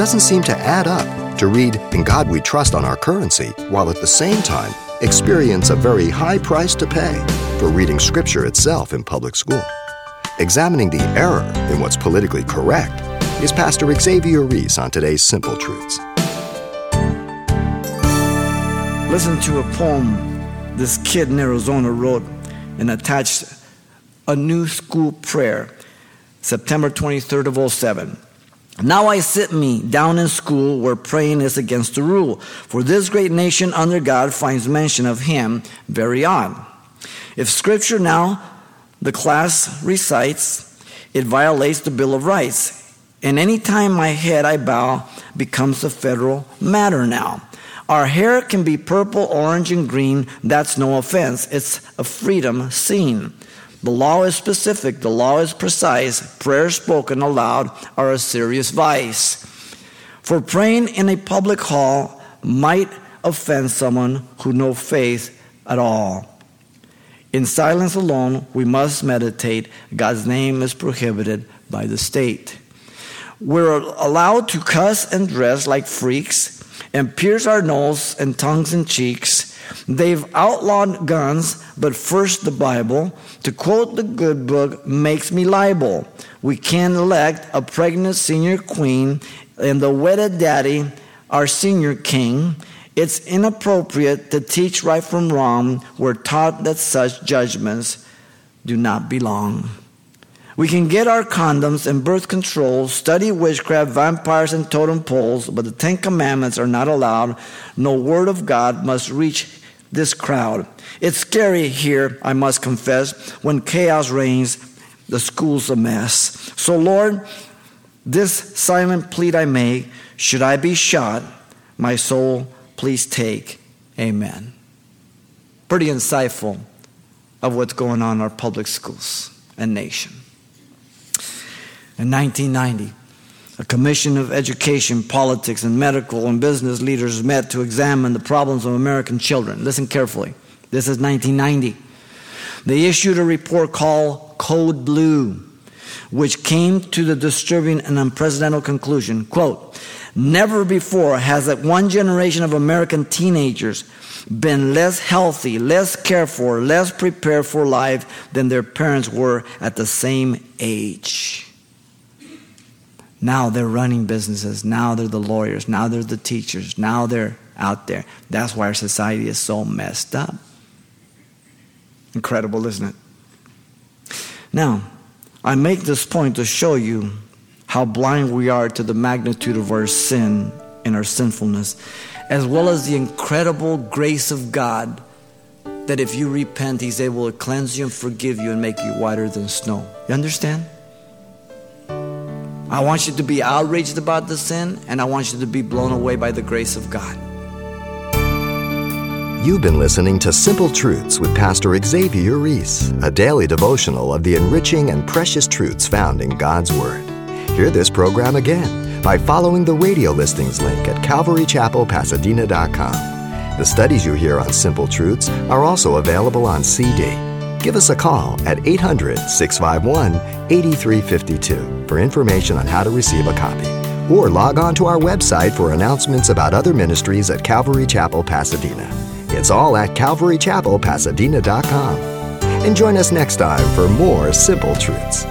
doesn't seem to add up to read In God We Trust on our currency while at the same time experience a very high price to pay for reading Scripture itself in public school. Examining the error in what's politically correct is Pastor Xavier Reese on today's Simple Truths. Listen to a poem this kid in Arizona wrote and attached a new school prayer, September 23rd of 07. Now I sit me down in school where praying is against the rule. For this great nation under God finds mention of him very odd. If scripture now the class recites, it violates the Bill of Rights. And any time my head I bow becomes a federal matter now. Our hair can be purple, orange, and green. That's no offense. It's a freedom scene. The law is specific, the law is precise. Prayers spoken aloud are a serious vice. For praying in a public hall might offend someone who no faith at all. In silence alone, we must meditate. God's name is prohibited by the state. We're allowed to cuss and dress like freaks and pierce our nose and tongues and cheeks. They've outlawed guns, but first the Bible. To quote the good book makes me liable. We can elect a pregnant senior queen and the wedded daddy, our senior king. It's inappropriate to teach right from wrong. We're taught that such judgments do not belong. We can get our condoms and birth control, study witchcraft, vampires, and totem poles, but the Ten Commandments are not allowed. No word of God must reach this crowd. It's scary here, I must confess, when chaos reigns, the school's a mess. So, Lord, this silent plea I make should I be shot, my soul, please take. Amen. Pretty insightful of what's going on in our public schools and nation. In 1990, a commission of education, politics, and medical and business leaders met to examine the problems of American children. Listen carefully. This is 1990. They issued a report called Code Blue, which came to the disturbing and unprecedented conclusion quote, Never before has that one generation of American teenagers been less healthy, less cared for, less prepared for life than their parents were at the same age. Now they're running businesses. Now they're the lawyers. Now they're the teachers. Now they're out there. That's why our society is so messed up. Incredible, isn't it? Now, I make this point to show you how blind we are to the magnitude of our sin and our sinfulness, as well as the incredible grace of God that if you repent, He's able to cleanse you and forgive you and make you whiter than snow. You understand? I want you to be outraged about the sin, and I want you to be blown away by the grace of God. You've been listening to Simple Truths with Pastor Xavier Reese, a daily devotional of the enriching and precious truths found in God's Word. Hear this program again by following the radio listings link at calvarychapelpasadena.com. The studies you hear on Simple Truths are also available on CD. Give us a call at 800 651 8352 for information on how to receive a copy. Or log on to our website for announcements about other ministries at Calvary Chapel Pasadena. It's all at calvarychapelpasadena.com. And join us next time for more Simple Truths.